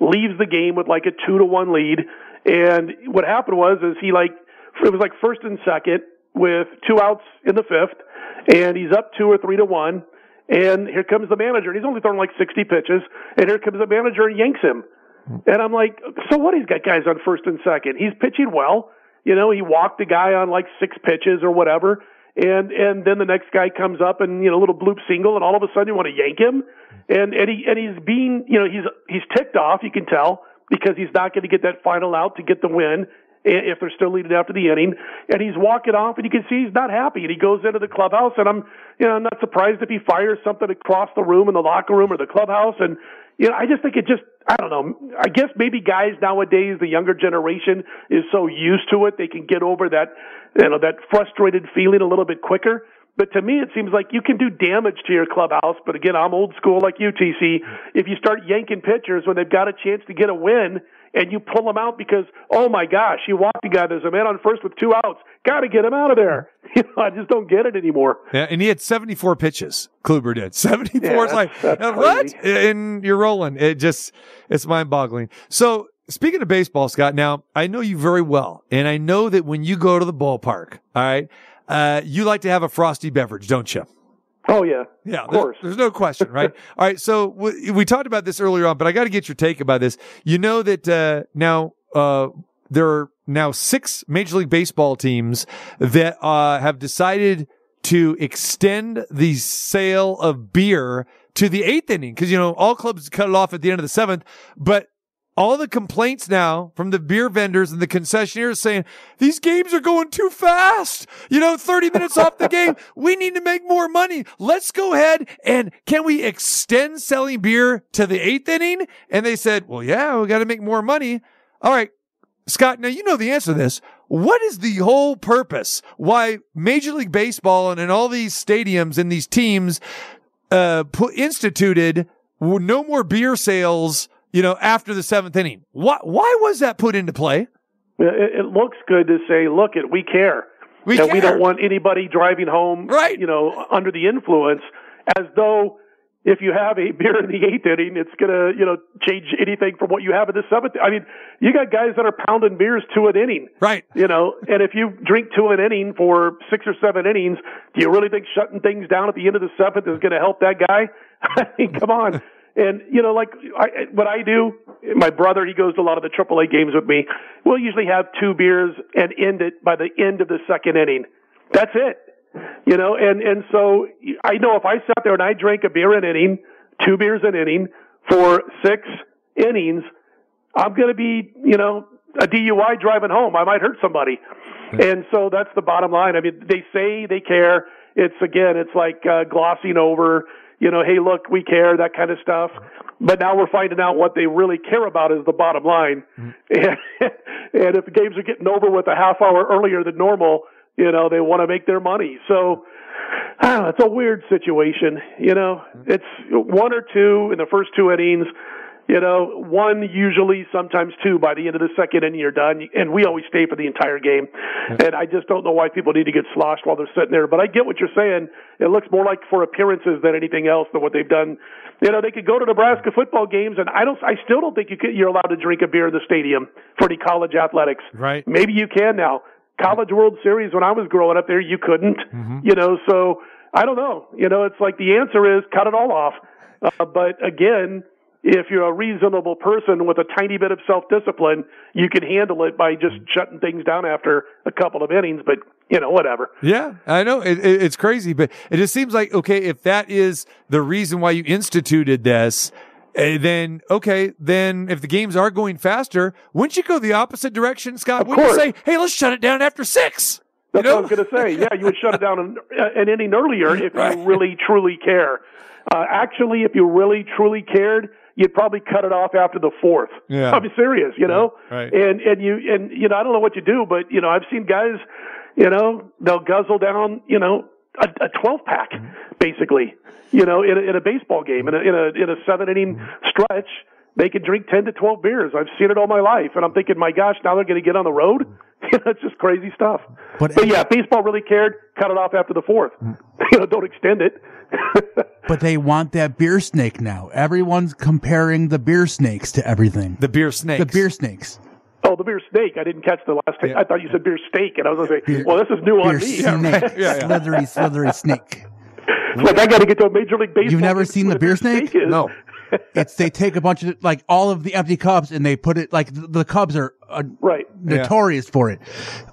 leaves the game with like a two to one lead. And what happened was, is he like, it was like first and second with two outs in the fifth, and he's up two or three to one. And here comes the manager, and he's only thrown like 60 pitches, and here comes the manager and yanks him. And I'm like, so what? He's got guys on first and second. He's pitching well. You know, he walked the guy on like six pitches or whatever. And, and then the next guy comes up and, you know, a little bloop single and all of a sudden you want to yank him. And, and he, and he's being, you know, he's, he's ticked off, you can tell, because he's not going to get that final out to get the win if they're still leading after the inning. And he's walking off and you can see he's not happy. And he goes into the clubhouse and I'm, you know, I'm not surprised if he fires something across the room in the locker room or the clubhouse. And, you know, I just think it just, I don't know. I guess maybe guys nowadays, the younger generation is so used to it, they can get over that, you know, that frustrated feeling a little bit quicker. But to me, it seems like you can do damage to your clubhouse. But again, I'm old school like you, TC. If you start yanking pitchers when they've got a chance to get a win and you pull them out because, oh my gosh, you walked a guy, there's a man on first with two outs. Got to get him out of there. You know, I just don't get it anymore. Yeah, and he had 74 pitches. Kluber did 74. Yeah, it's like what? And you're rolling. It just it's mind boggling. So speaking of baseball, Scott. Now I know you very well, and I know that when you go to the ballpark, all right, uh, you like to have a frosty beverage, don't you? Oh yeah. Yeah, Of there's- course. There's, no question, right? All right. So we, we talked about this earlier on, but I got to get your take about this. You know that uh, now uh, there are now six Major League Baseball teams that uh, have decided to extend the sale of beer to the eighth inning because you know all clubs cut it off at the end of the seventh, but all the complaints now from the beer vendors and the concessionaires saying these games are going too fast. You know, 30 minutes off the game. We need to make more money. Let's go ahead and can we extend selling beer to the eighth inning? And they said, well, yeah, we got to make more money. All right. Scott, now you know the answer to this. What is the whole purpose? Why Major League Baseball and, and all these stadiums and these teams uh, put instituted no more beer sales, you know, after the seventh inning. Why, why was that put into play? It, it looks good to say, look, it we care. We that we don't want anybody driving home, Right. you know, under the influence, as though if you have a beer in the eighth inning, it's gonna, you know, change anything from what you have in the seventh. I mean, you got guys that are pounding beers to an inning, Right. you know, and if you drink to an inning for six or seven innings, do you really think shutting things down at the end of the seventh is going to help that guy? I mean, come on. And you know, like I, what I do, my brother, he goes to a lot of the AAA games with me. We'll usually have two beers and end it by the end of the second inning. That's it. You know, and and so I know if I sat there and I drank a beer an inning, two beers an inning for six innings, I'm going to be, you know, a DUI driving home. I might hurt somebody. And so that's the bottom line. I mean, they say they care. It's again, it's like uh, glossing over, you know, hey, look, we care, that kind of stuff. But now we're finding out what they really care about is the bottom line. Mm-hmm. And, and if the games are getting over with a half hour earlier than normal, you know, they want to make their money. So I don't know, it's a weird situation. You know, mm-hmm. it's one or two in the first two innings. You know, one usually, sometimes two by the end of the second inning you're done, and we always stay for the entire game. And I just don't know why people need to get sloshed while they're sitting there. But I get what you're saying. It looks more like for appearances than anything else than what they've done. You know, they could go to Nebraska football games, and I don't, I still don't think you could, you're allowed to drink a beer in the stadium for any college athletics. Right. Maybe you can now. College World Series when I was growing up there, you couldn't. You know, so I don't know. You know, it's like the answer is cut it all off. Uh, but again, if you're a reasonable person with a tiny bit of self-discipline, you can handle it by just shutting things down after a couple of innings. But you know, whatever. Yeah, I know it, it, it's crazy, but it just seems like okay, if that is the reason why you instituted this, uh, then okay, then if the games are going faster, wouldn't you go the opposite direction, Scott? Of wouldn't you say, "Hey, let's shut it down after six? That's you know? what I was going to say. Yeah, you would shut it down an, an inning earlier if Right. you really truly care. Uh, actually, if you really truly cared, you'd probably cut it off after the fourth. Yeah. I'm serious. You know, Right. and and you and you know I don't know what you do, but you know I've seen guys, you know, they'll guzzle down, you know, a, a 12 pack basically. You know, in a, in a baseball game, in a in a in a seven inning stretch. They can drink 10 to 12 beers. I've seen it all my life. And I'm thinking, my gosh, now they're going to get on the road? That's just crazy stuff. But- But, yeah, baseball really cared. Cut it off after the fourth. Mm. you know, don't extend it. But they want that beer snake now. Everyone's comparing the beer snakes to everything. The beer snakes. The beer snakes. oh, the beer snake. I didn't catch the last. Yeah. I thought you said beer steak, and I was going to say, Beer- well, this is new on Beer me. snake. Yeah, yeah. Slithery, slithery snake. It's like I got to get to a major league baseball. You've never seen the beer snake? is. no. It's they take a bunch of like all of the empty cups and they put it like the, the Cubs are uh, Right. notorious for it,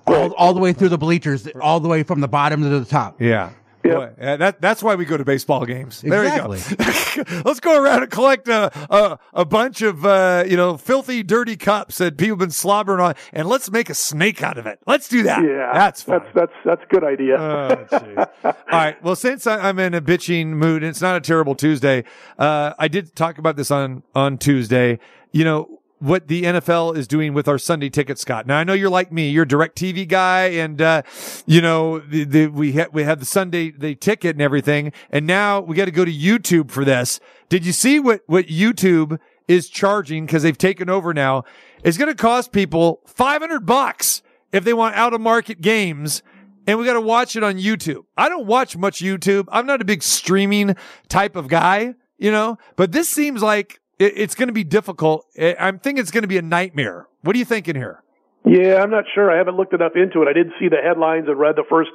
all, all the way through the bleachers, all the way from the bottom to the top. Yeah. Yep. Boy, yeah, that that's why we go to baseball games. There you go. Let's go around and collect a a, a bunch of uh, you know filthy, dirty cups that people have been slobbering on, and let's make a snake out of it. Let's do that. Yeah, that's fun. That's that's that's a good idea. Oh. All right. Well, since I- I'm in a bitching mood, and it's not a terrible Tuesday. Uh, I did talk about this on on Tuesday. You know what the NFL is doing with our Sunday ticket, Scott. Now I know you're like me. You're a DirecTV guy, and uh, you know the, the, we ha- we have the Sunday the ticket and everything, and now we got to go to YouTube for this. Did you see what what YouTube is charging because they've taken over now? It's going to cost people 500 bucks if they want out of market games and we got to watch it on YouTube. I don't watch much YouTube. I'm not a big streaming type of guy, you know, but this seems like it, it's going to be difficult. I'm thinking it's going to be a nightmare. What are you thinking here? Yeah, I'm not sure. I haven't looked enough into it. I did see the headlines and read the first,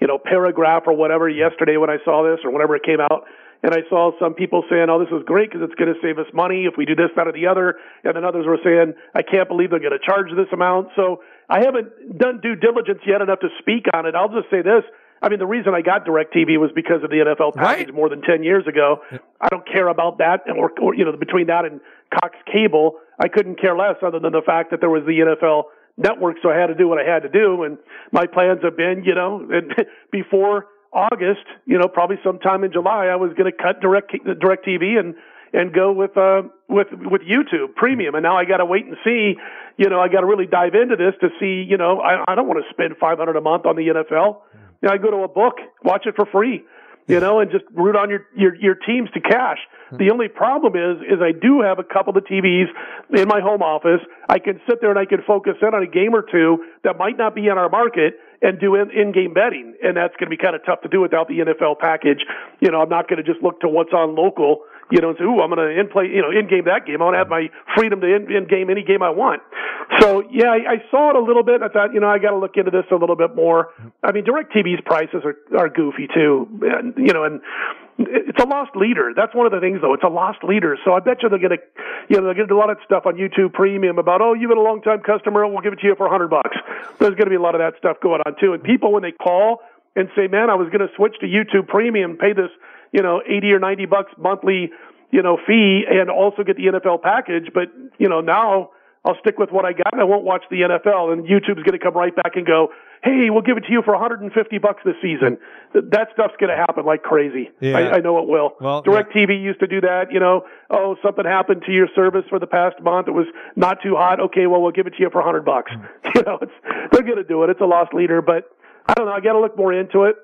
you know, paragraph or whatever yesterday when I saw this or whenever it came out. And I saw some people saying, "Oh, this is great because it's going to save us money if we do this, that, or the other." And then others were saying, "I can't believe they're going to charge this amount." So I haven't done due diligence yet enough to speak on it. I'll just say this: I mean, the reason I got DirecTV was because of the NFL package Right. more than ten years ago. I don't care about that, or, or you know, between that and Cox Cable, I couldn't care less, other than the fact that there was the NFL network, so I had to do what I had to do. And my plans have been, you know, and before August, you know, probably sometime in July, I was going to cut direct DirecTV and and go with uh with with YouTube Premium. And now I got to wait and see. You know, I got to really dive into this to see. You know, I I don't want to spend five hundred a month on the NFL. You know, I go to a book, watch it for free. You know, and just root on your, your, your teams to cash. The only problem is, is I do have a couple of TVs in my home office. I can sit there and I can focus in on a game or two that might not be in our market and do in, in-game betting. And that's going to be kind of tough to do without the NFL package. You know, I'm not going to just look to what's on local, you know, and say, ooh, I'm going to in-play, you know, in-game that game. I want to have my freedom to in- in-game any game I want. So yeah, I, I saw it a little bit. I thought, you know, I got to look into this a little bit more. I mean, DirecTV's prices are, are goofy too. And, you know, and it's a loss leader. That's one of the things though. It's a loss leader. So I bet you they're going to, you know, they're to do a lot of stuff on YouTube premium about, oh, you've been a long time customer. We'll give it to you for a hundred bucks. There's going to be a lot of that stuff going on too. And people, when they call and say, man, I was going to switch to YouTube premium, pay this, you know, 80 or 90 bucks monthly, you know, fee and also get the NFL package. But, you know, now I'll stick with what I got and I won't watch the NFL. And YouTube's going to come right back and go, hey, we'll give it to you for 150 bucks this season. That stuff's going to happen like crazy. Yeah. I, I know it will. Well, DirecTV used to do that. You know, oh, something happened to your service for the past month. It was not too hot. Okay, well, we'll give it to you for 100 bucks. Hmm. You know, it's, they're going to do it. It's a loss leader, but I don't know. I got to look more into it.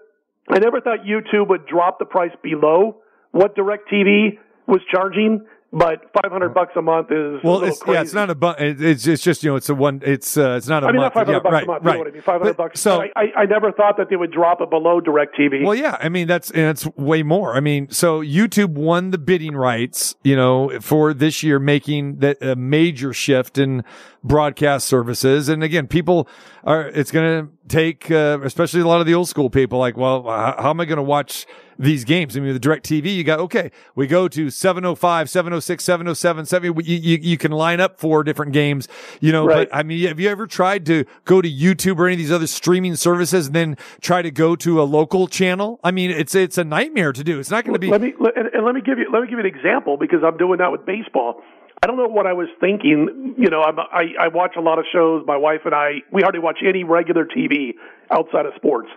I never thought YouTube would drop the price below what DirecTV was charging but 500 bucks a month is well it's yeah it's not a bu- it's it's just you know it's a one it's uh, it's not a I mean, month not 500 yeah, bucks right a month. right You know what I mean? 500 But- bucks. so I, I, I never thought that they would drop it below DirecTV. Well, yeah, I mean that's and it's way more. I mean, so YouTube won the bidding rights, you know, for this year, making that a major shift in broadcast services. And again, people are. It's going to take, uh, especially a lot of the old school people, like, well, how, how am I going to watch? These games. I mean, the DirecTV, you got, okay, we go to 705, 706, 707, 7, you, you, you can line up four different games, you know, Right. but I mean, have you ever tried to go to YouTube or any of these other streaming services and then try to go to a local channel? I mean, it's it's a nightmare to do. It's not going to be. let me let, and, and let me give you let me give you an example because I'm doing that with baseball. I don't know what I was thinking. You know, I'm, I I watch a lot of shows. My wife and I we hardly watch any regular TV outside of sports,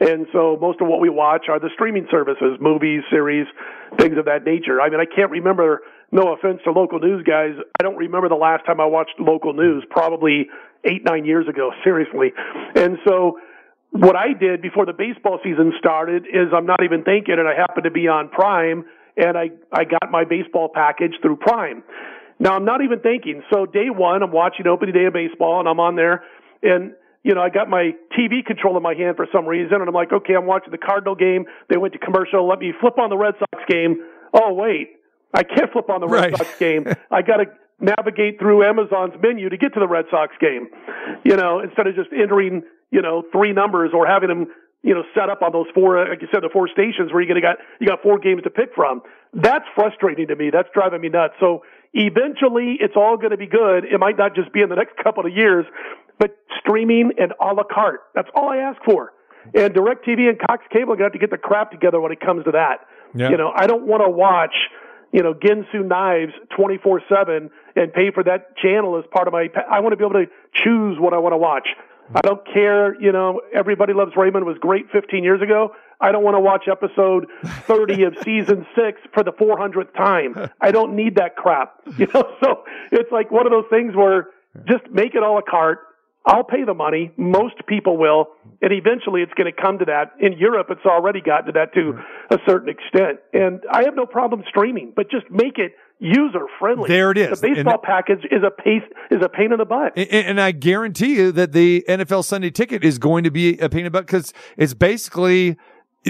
and so most of what we watch are the streaming services, movies, series, things of that nature. I mean, I can't remember. No offense to local news guys, I don't remember the last time I watched local news. Probably eight nine years ago. Seriously, and so what I did before the baseball season started is I'm not even thinking, and I happen to be on Prime, and I I got my baseball package through Prime. Now I'm not even thinking. So day one, I'm watching opening day of baseball, and I'm on there, and you know I got my TV control in my hand for some reason, and I'm like, okay, I'm watching the Cardinal game. They went to commercial. Let me flip on the Red Sox game. Oh wait, I can't flip on the Red Right. Sox game. I got to navigate through Amazon's menu to get to the Red Sox game. You know, instead of just entering, you know, three numbers or having them, you know, set up on those four, like you said, the four stations where you're going to got you got four games to pick from. That's frustrating to me. That's driving me nuts. So eventually, it's all going to be good. It might not just be in the next couple of years, but streaming and a la carte. That's all I ask for. And DirecTV and Cox Cable are going to have to get the crap together when it comes to that. Yeah. You know, I don't want to watch, you know, Ginsu Knives 24-7 and pay for that channel as part of my, pa- I want to be able to choose what I want to watch. I don't care, you know, Everybody Loves Raymond was great 15 years ago. I don't want to watch episode 30 of season six for the 400th time. I don't need that crap. You know, so it's like one of those things where just make it all a carte. I'll pay the money. Most people will. And eventually it's going to come to that. In Europe, it's already gotten to that to a certain extent. And I have no problem streaming, but just make it user friendly. There it is. The baseball And- package is a pace, is a pain in the butt. And, and I guarantee you that the NFL Sunday ticket is going to be a pain in the butt because it's basically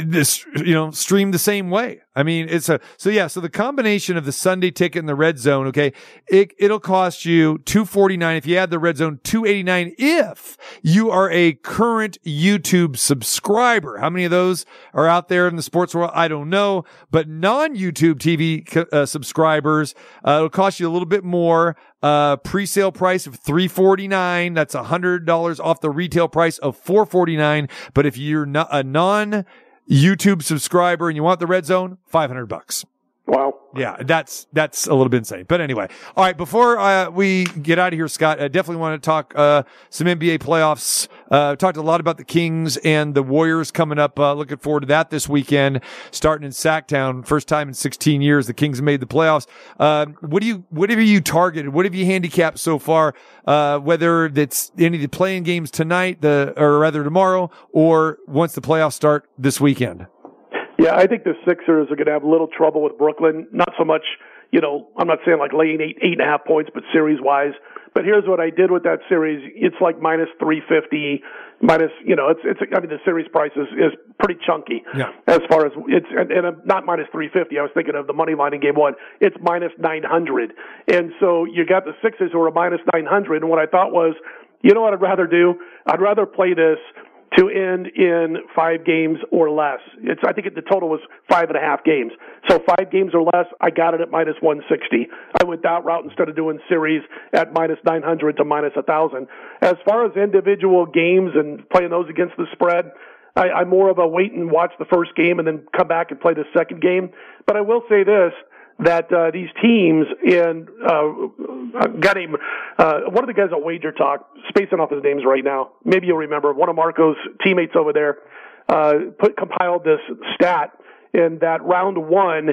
this, you know, stream the same way. I mean, it's a, so yeah, so the combination of the Sunday ticket and the red zone, okay, it, it'll cost you 249 if you add the red zone, 289 if you are a current YouTube subscriber. How many of those are out there in the sports world? I don't know, but non-YouTube TV uh, subscribers, uh, it'll cost you a little bit more. Uh, pre-sale price of three forty nine. That's a hundred dollars off the retail price of four forty nine. But if you're not a non YouTube subscriber and you want the red zone, five hundred bucks. Wow. Yeah, that's that's a little bit insane. But anyway, all right. Before uh, we get out of here, Scott, I definitely want to talk uh, some NBA playoffs. Uh, talked a lot about the Kings and the Warriors coming up. Uh, looking forward to that this weekend, starting in Sacktown. First time in 16 years the Kings made the playoffs. Uh, what do you what have you targeted? What have you handicapped so far? Uh, whether it's any of the playing games tonight, the or rather tomorrow, or once the playoffs start this weekend. Yeah, I think the Sixers are going to have a little trouble with Brooklyn. Not so much, you know, I'm not saying like laying eight, eight and a half points, but series wise. But here's what I did with that series. It's like minus 350, minus, you know, it's, it's, I mean, the series price is, is pretty chunky. Yeah. As far as it's, and, and uh, not minus 350. I was thinking of the money line in game one. It's minus 900. And so you got the Sixers who are minus 900. And what I thought was, you know what I'd rather do? I'd rather play this to end in five games or less. It's I think it, the total was five and a half games. So five games or less, I got it at minus 160. I went that route instead of doing series at minus 900 to minus 1,000. As far as individual games and playing those against the spread, I, I'm more of a wait and watch the first game and then come back and play the second game. But I will say this that uh, these teams and uh, got him. Uh, one of the guys at Wager Talk, spacing off his names right now. Maybe you'll remember one of Marco's teammates over there uh, put compiled this stat in that round one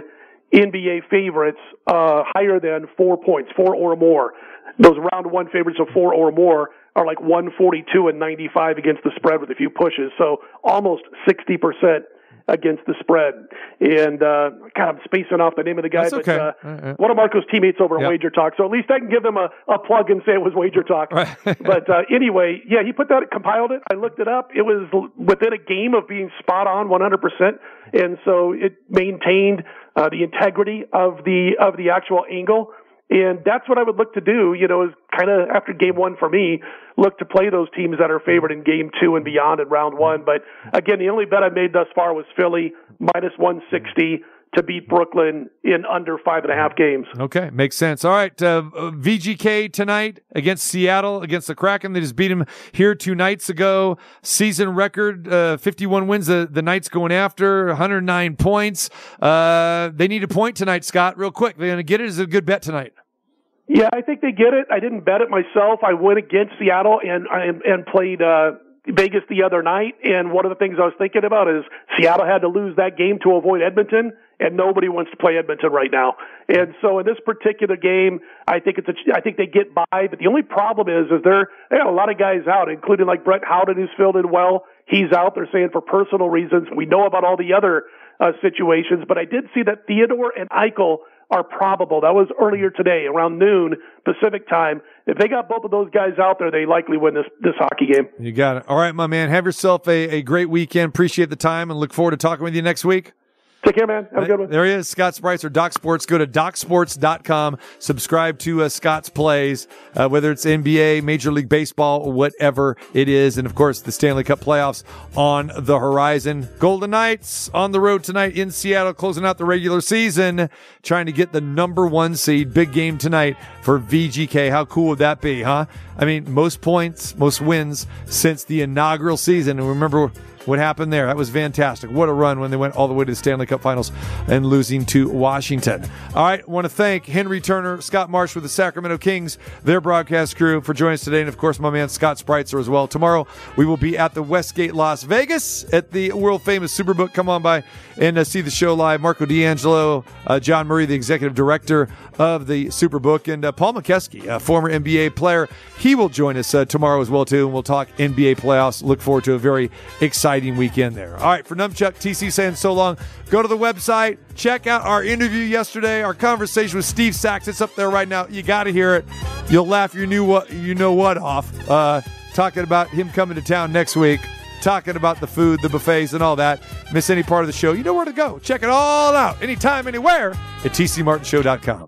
NBA favorites uh, higher than four points, four or more. Those round one favorites of four or more are like 142 and 95 against the spread with a few pushes. So almost 60% against the spread. And uh, God, I'm spacing off the name of the guy, That's but okay. uh, right. one of Marco's teammates over Yep. at Wager Talk. So at least I can give them a, a plug and say it was Wager Talk. Right. but uh, anyway, yeah, he put that, compiled it. I looked it up. It was within a game of being spot on 100%. And so it maintained uh, the integrity of the of the actual angle. And that's what I would look to do, you know, is kind of after game one for me, look to play those teams that are favored in game two and beyond in round one. But again, the only bet I made thus far was Philly minus 160 to beat Brooklyn in under five and a half games. Okay, makes sense. All right, uh, VGK tonight against Seattle against the Kraken. They just beat him here two nights ago. Season record, uh, 51 wins. The the Knights going after 109 points. Uh, they need a point tonight, Scott. Real quick, they're going to get it. Is it a good bet tonight? Yeah, I think they get it. I didn't bet it myself. I went against Seattle and and, and played uh, Vegas the other night. And one of the things I was thinking about is Seattle had to lose that game to avoid Edmonton, and nobody wants to play Edmonton right now. And so in this particular game, I think it's a, I think they get by. But the only problem is, is they're they got a lot of guys out, including like Brett Howden, who's filled in well. He's out. They're saying for personal reasons. We know about all the other uh, situations, but I did see that Theodore and Eichel are probable. That was earlier today, around noon Pacific time. If they got both of those guys out there, they likely win this this hockey game. You got it. All right, my man. Have yourself a, a great weekend. Appreciate the time and look forward to talking with you next week. Take care, man. Have a good one. There he is, Scott Spreitzer Doc Sports. Go to docsports.com. Subscribe to uh, Scott's plays, uh, whether it's NBA, Major League Baseball, whatever it is. And of course, the Stanley Cup playoffs on the horizon. Golden Knights on the road tonight in Seattle, closing out the regular season, trying to get the number one seed. Big game tonight for VGK. How cool would that be, huh? I mean, most points, most wins since the inaugural season. And remember, what happened there. That was fantastic. What a run when they went all the way to the Stanley Cup Finals and losing to Washington. All right, want to thank Henry Turner, Scott Marsh with the Sacramento Kings, their broadcast crew for joining us today, and of course my man Scott Spreitzer as well. Tomorrow we will be at the Westgate Las Vegas at the world famous Superbook. Come on by and uh, see the show live. Marco D'Angelo, uh, John Murray, the executive director of the Superbook, and uh, Paul McKeskey, a former NBA player. He will join us uh, tomorrow as well too, and we'll talk NBA playoffs. Look forward to a very exciting weekend there. All right, for Numchuck, TC saying so long. Go to the website, check out our interview yesterday, our conversation with Steve Sachs. It's up there right now. You got to hear it. You'll laugh your new what you know what off. Uh, talking about him coming to town next week. Talking about the food, the buffets, and all that. Miss any part of the show? You know where to go. Check it all out anytime, anywhere at tcmartinshow.com.